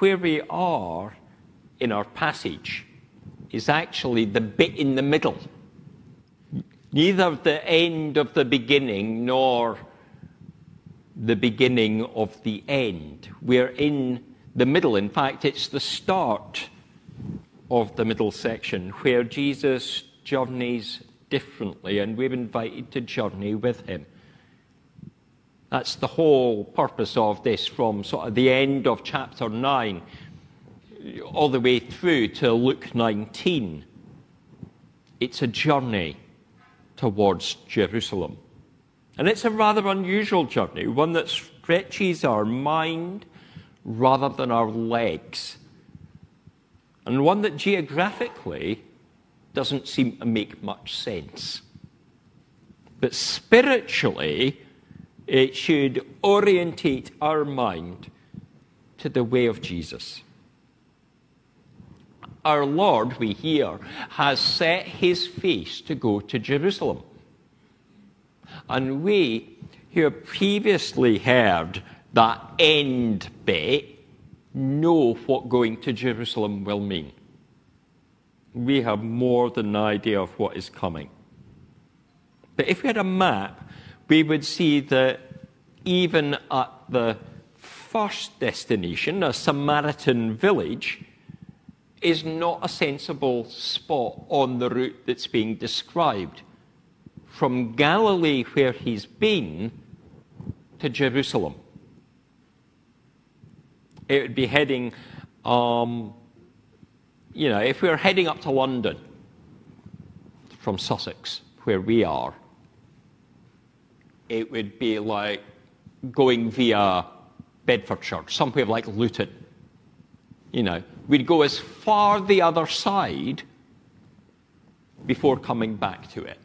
where we are in our passage is actually the bit in the middle. Neither the end of the beginning nor the beginning of the end. We're in the middle. In fact, it's the start of the middle section where Jesus journeys differently, and we're invited to journey with him. That's the whole purpose of this from sort of the end of chapter 9 all the way through to Luke 19. It's a journey towards Jerusalem. And it's a rather unusual journey, one that stretches our mind rather than our legs, and one that geographically doesn't seem to make much sense. But spiritually, it should orientate our mind to the way of Jesus. Our Lord, we hear, has set his face to go to Jerusalem. And we, who have previously heard that end bit, know what going to Jerusalem will mean. We have more than an idea of what is coming. But if we had a map, we would see that even at the first destination, a Samaritan village, is not a sensible spot on the route that's being described from Galilee, where he's been, to Jerusalem. It would be heading, um, you know, if we were heading up to London from Sussex, where we are, it would be like going via Bedfordshire, somewhere like Luton. You know, we'd go as far the other side before coming back to it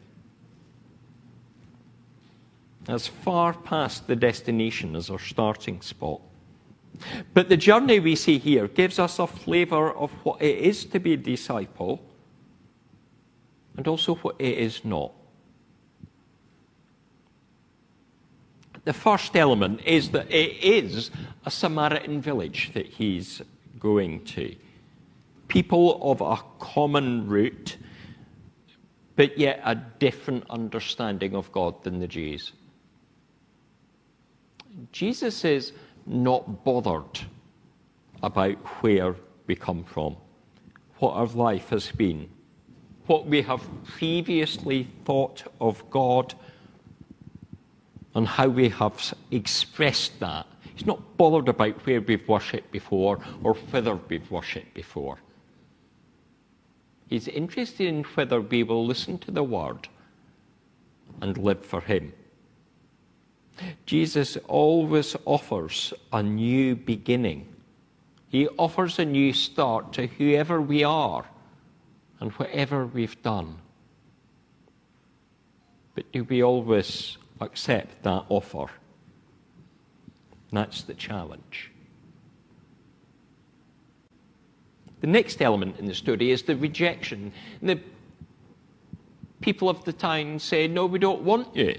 as far past the destination as our starting spot. But the journey we see here gives us a flavour of what it is to be a disciple and also what it is not. The first element is that it is a Samaritan village that he's going to. People of a common root, but yet a different understanding of God than the Jews. Jesus is not bothered about where we come from, what our life has been, what we have previously thought of God, and how we have expressed that. He's not bothered about where we've worshipped before or whether we've worshipped before. He's interested in whether we will listen to the word and live for Him. Jesus always offers a new beginning. He offers a new start to whoever we are and whatever we've done. But do we always accept that offer? That's the challenge. The next element in the story is the rejection. The people of the town say, No, we don't want you.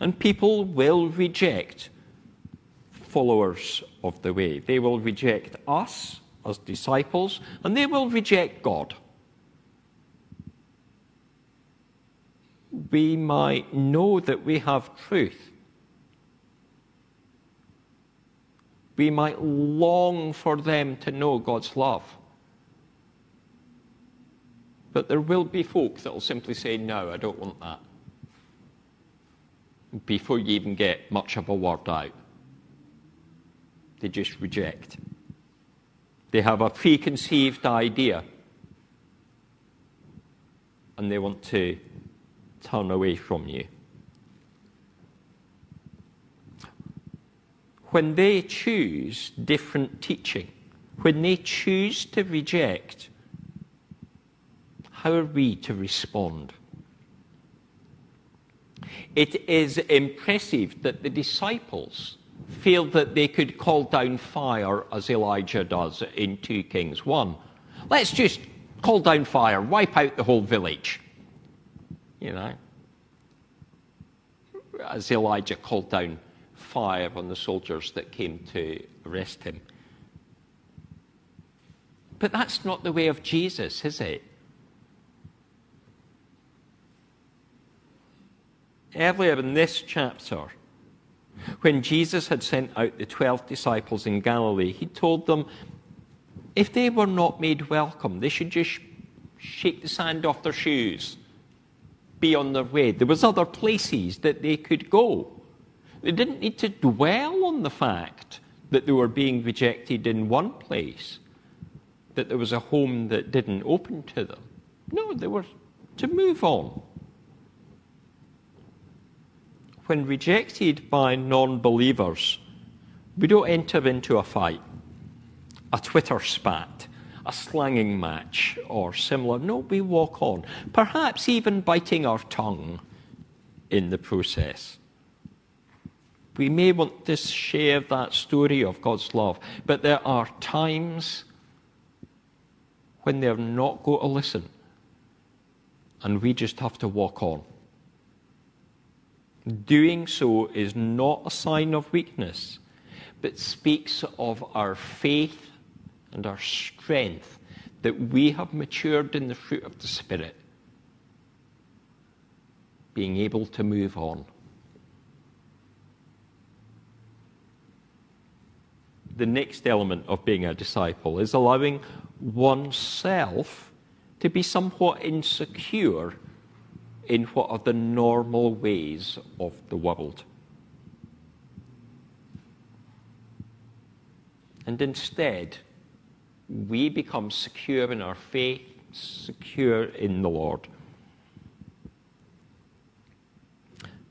And people will reject followers of the way. They will reject us as disciples, and they will reject God. We might know that we have truth. We might long for them to know God's love. But there will be folk that will simply say, No, I don't want that before you even get much of a word out. They just reject. They have a preconceived idea and they want to turn away from you. When they choose different teaching, when they choose to reject, how are we to respond? It is impressive that the disciples feel that they could call down fire as Elijah does in 2 Kings 1. Let's just call down fire, wipe out the whole village. You know, as Elijah called down fire on the soldiers that came to arrest him. But that's not the way of Jesus, is it? Earlier in this chapter, when Jesus had sent out the 12 disciples in Galilee, he told them if they were not made welcome, they should just shake the sand off their shoes, be on their way. There was other places that they could go. They didn't need to dwell on the fact that they were being rejected in one place, that there was a home that didn't open to them. No, they were to move on. When rejected by non believers, we don't enter into a fight, a Twitter spat, a slanging match, or similar. No, we walk on, perhaps even biting our tongue in the process. We may want to share that story of God's love, but there are times when they're not going to listen, and we just have to walk on. Doing so is not a sign of weakness, but speaks of our faith and our strength that we have matured in the fruit of the Spirit, being able to move on. the next element of being a disciple is allowing oneself to be somewhat insecure in what are the normal ways of the world. And instead, we become secure in our faith, secure in the Lord.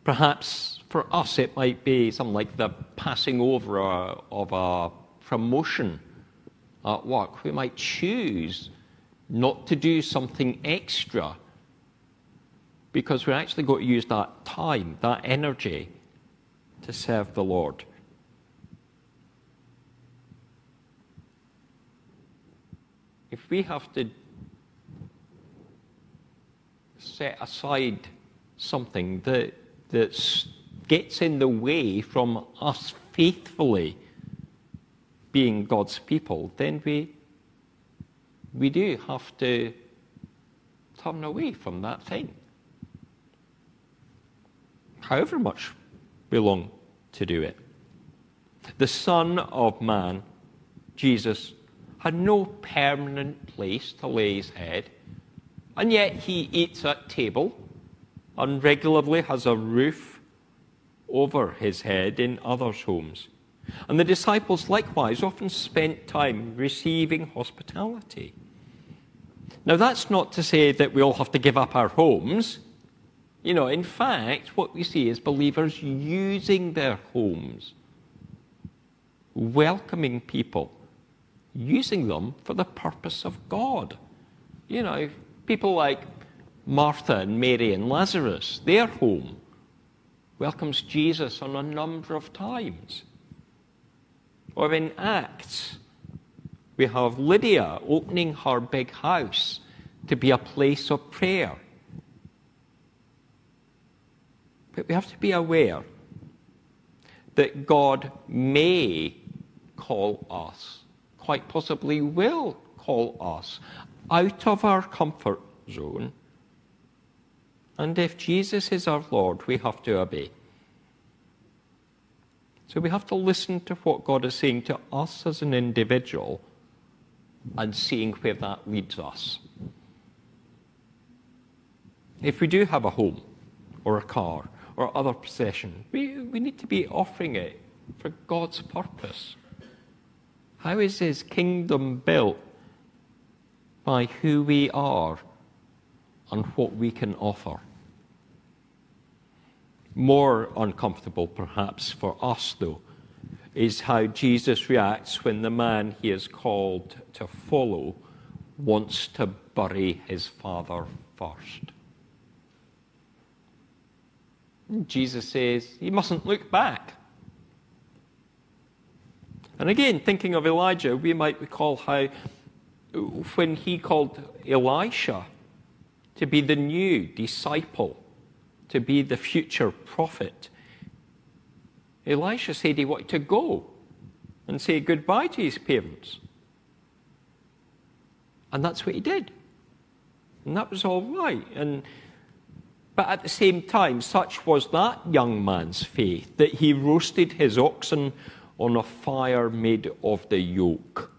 Perhaps for us, it might be something like the passing over of a promotion at work. We might choose not to do something extra because we're actually going to use that time, that energy to serve the Lord. If we have to set aside something that, that gets in the way from us faithfully being God's people, then we, we do have to turn away from that thing. However much we long to do it. The Son of Man, Jesus, had no permanent place to lay his head, and yet he eats at table and regularly has a roof over his head in others' homes. And the disciples likewise often spent time receiving hospitality. Now, that's not to say that we all have to give up our homes. You know, in fact, what we see is believers using their homes, welcoming people, using them for the purpose of God. You know, people like Martha and Mary and Lazarus, their home welcomes Jesus on a number of times. Or in Acts, we have Lydia opening her big house to be a place of prayer. But we have to be aware that God may call us, quite possibly will call us, out of our comfort zone. And if Jesus is our Lord, we have to obey. So we have to listen to what God is saying to us as an individual and seeing where that leads us. If we do have a home or a car or other possession, we, we need to be offering it for God's purpose. How is His kingdom built? By who we are and what we can offer more uncomfortable, perhaps, for us, though, is how Jesus reacts when the man he is called to follow wants to bury his father first. Jesus says he mustn't look back. And again, thinking of Elijah, we might recall how when he called Elisha to be the new disciple to be the future prophet. Elisha said he wanted to go and say goodbye to his parents. And that's what he did. And that was all right. And, but at the same time, such was that young man's faith that he roasted his oxen on a fire made of the yoke,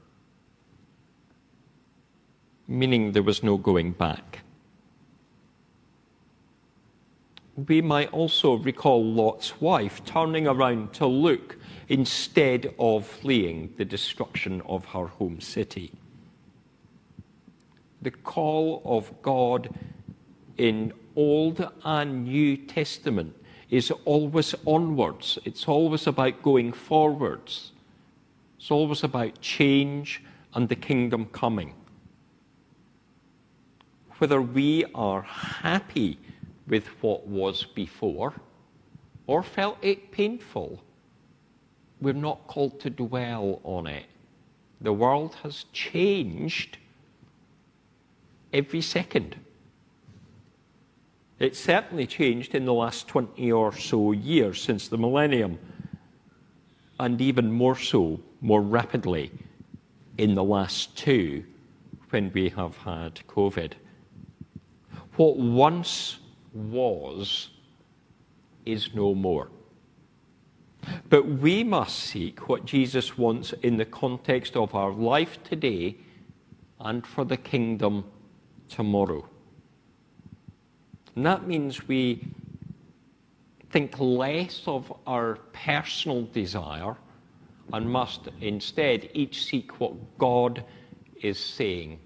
meaning there was no going back. We might also recall Lot's wife turning around to look instead of fleeing the destruction of her home city the call of God in Old and New Testament is always onwards. It's always about going forwards. It's always about change and the kingdom coming. Whether we are happy with what was before or felt it painful, we're not called to dwell on it. The world has changed every second. It's certainly changed in the last 20 or so years since the millennium, and even more so, more rapidly, in the last two when we have had COVID. What once was is no more. But we must seek what Jesus wants in the context of our life today and for the kingdom tomorrow. And that means we think less of our personal desire and must instead each seek what God is saying.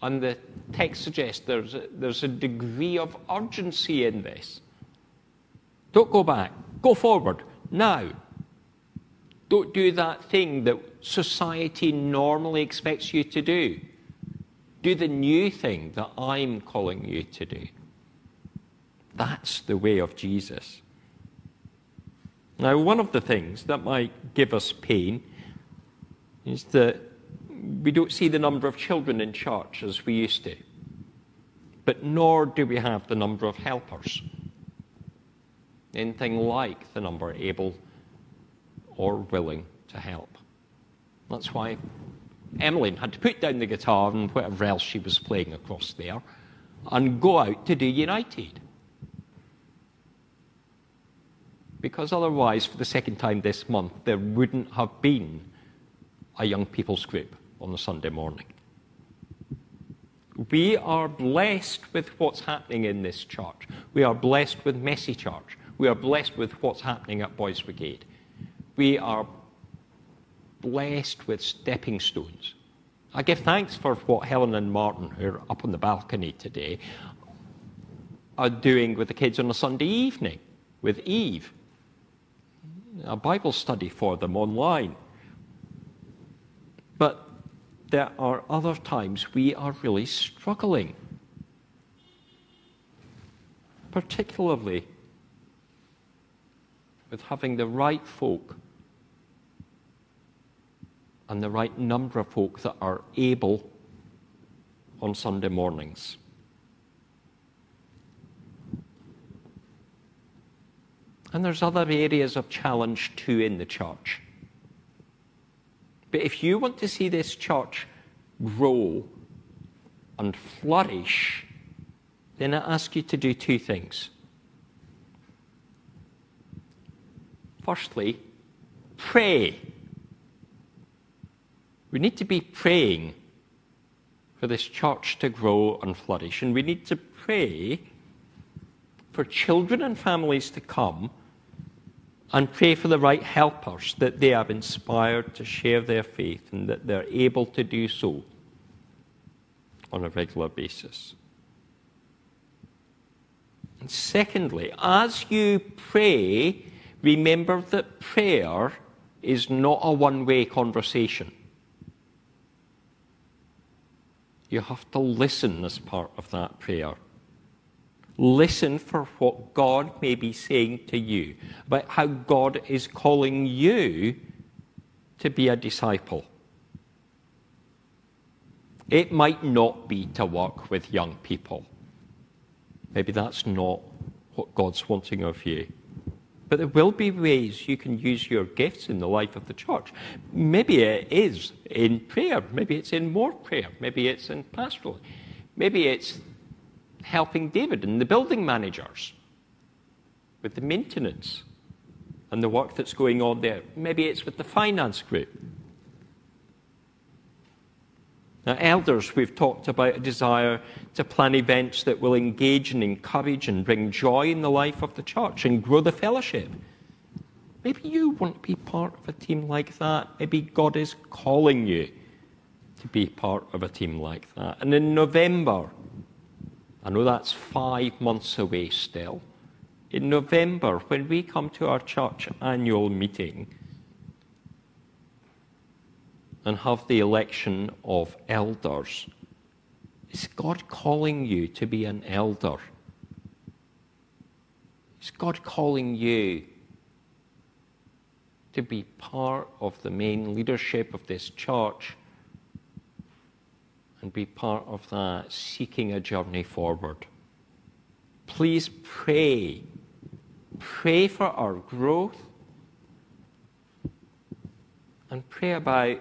And the text suggests there's a, there's a degree of urgency in this. Don't go back, go forward now. Don't do that thing that society normally expects you to do. Do the new thing that I'm calling you to do. That's the way of Jesus. Now, one of the things that might give us pain is that we don't see the number of children in church as we used to, but nor do we have the number of helpers. Anything like the number able or willing to help. That's why Emmeline had to put down the guitar and whatever else she was playing across there and go out to do United. Because otherwise, for the second time this month, there wouldn't have been a young people's group on a Sunday morning. We are blessed with what's happening in this church. We are blessed with Messy Church. We are blessed with what's happening at Boys Brigade. We are blessed with stepping stones. I give thanks for what Helen and Martin, who are up on the balcony today, are doing with the kids on a Sunday evening with Eve. A Bible study for them online. But there are other times we are really struggling, particularly with having the right folk and the right number of folk that are able on Sunday mornings. And there's other areas of challenge too in the church. But if you want to see this church grow and flourish, then I ask you to do two things. Firstly, pray. We need to be praying for this church to grow and flourish. And we need to pray for children and families to come and pray for the right helpers that they are inspired to share their faith and that they're able to do so on a regular basis. And secondly, as you pray, remember that prayer is not a one way conversation. You have to listen as part of that prayer. Listen for what God may be saying to you about how God is calling you to be a disciple. It might not be to work with young people. Maybe that's not what God's wanting of you. But there will be ways you can use your gifts in the life of the church. Maybe it is in prayer. Maybe it's in more prayer. Maybe it's in pastoral. Maybe it's helping David and the building managers with the maintenance and the work that's going on there. Maybe it's with the finance group. Now, elders, we've talked about a desire to plan events that will engage and encourage and bring joy in the life of the church and grow the fellowship. Maybe you want to be part of a team like that. Maybe God is calling you to be part of a team like that. And in November, I know that's five months away still. In November, when we come to our church annual meeting, and have the election of elders. Is God calling you to be an elder? Is God calling you to be part of the main leadership of this church and be part of that, seeking a journey forward? Please pray. Pray for our growth and pray about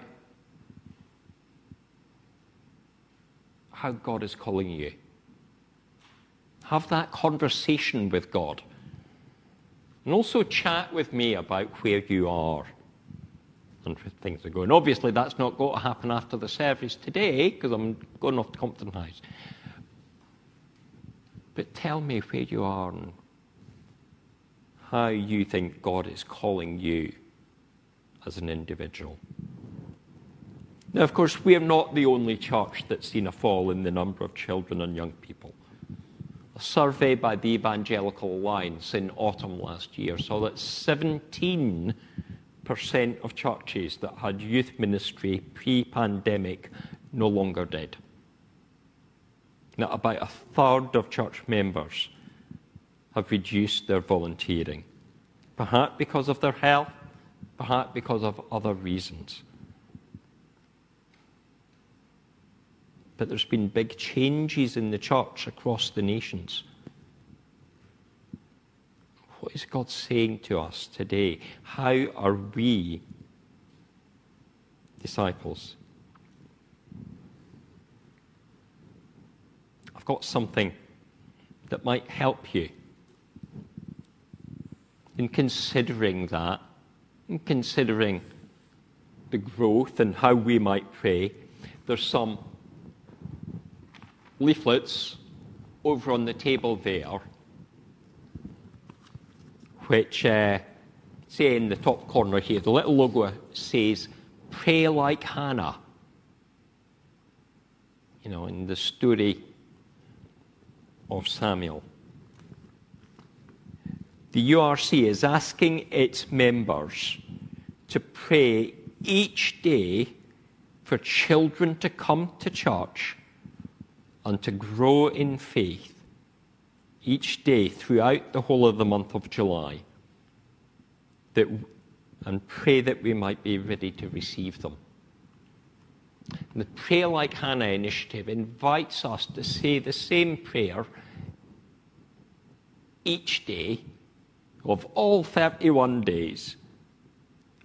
how God is calling you. Have that conversation with God. And also chat with me about where you are and things are going. Obviously, that's not going to happen after the service today because I'm going off to Compton House. But tell me where you are and how you think God is calling you as an individual. Now, of course, we are not the only church that's seen a fall in the number of children and young people. A survey by the Evangelical Alliance in autumn last year saw that 17% of churches that had youth ministry pre pandemic no longer did. Now, about a third of church members have reduced their volunteering, perhaps because of their health, perhaps because of other reasons. but there's been big changes in the church across the nations. Is God saying to us today? How are we disciples? I've got something that might help you in considering that, in considering the growth and how we might pray. There's some leaflets over on the table there, which uh, say in the top corner here, the little logo says, Pray like Hannah. You know, in the story of Samuel. The URC is asking its members to pray each day for children to come to church and to grow in faith each day throughout the whole of the month of July that, and pray that we might be ready to receive them. And the Prayer Like Hannah initiative invites us to say the same prayer each day of all 31 days.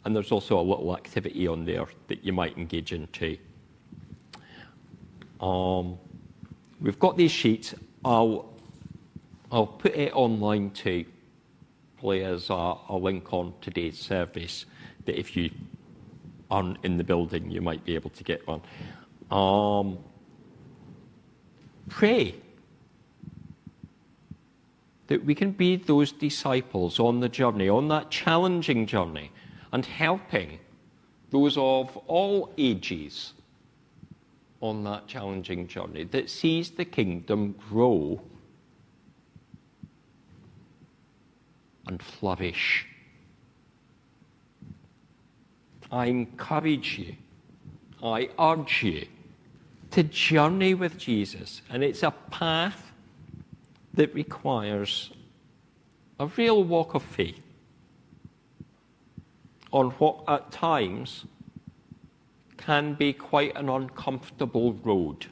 And there's also a little activity on there that you might engage in too. Um, We've got these sheets. I'll, I'll put it online too, play as a, a link on today's service that if you aren't in the building, you might be able to get one. Um, pray that we can be those disciples on the journey, on that challenging journey, and helping those of all ages on that challenging journey that sees the kingdom grow and flourish. I encourage you, I urge you to journey with Jesus, and it's a path that requires a real walk of faith on what at times can be quite an uncomfortable road.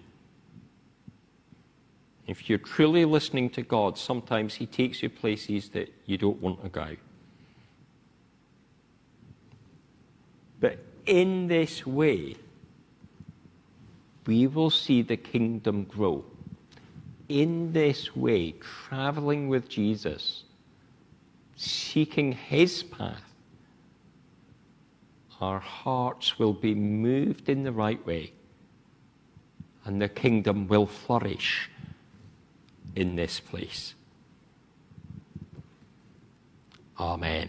If you're truly listening to God, sometimes He takes you places that you don't want to go. But in this way, we will see the kingdom grow. In this way, traveling with Jesus, seeking His path, our hearts will be moved in the right way and the kingdom will flourish in this place. Amen.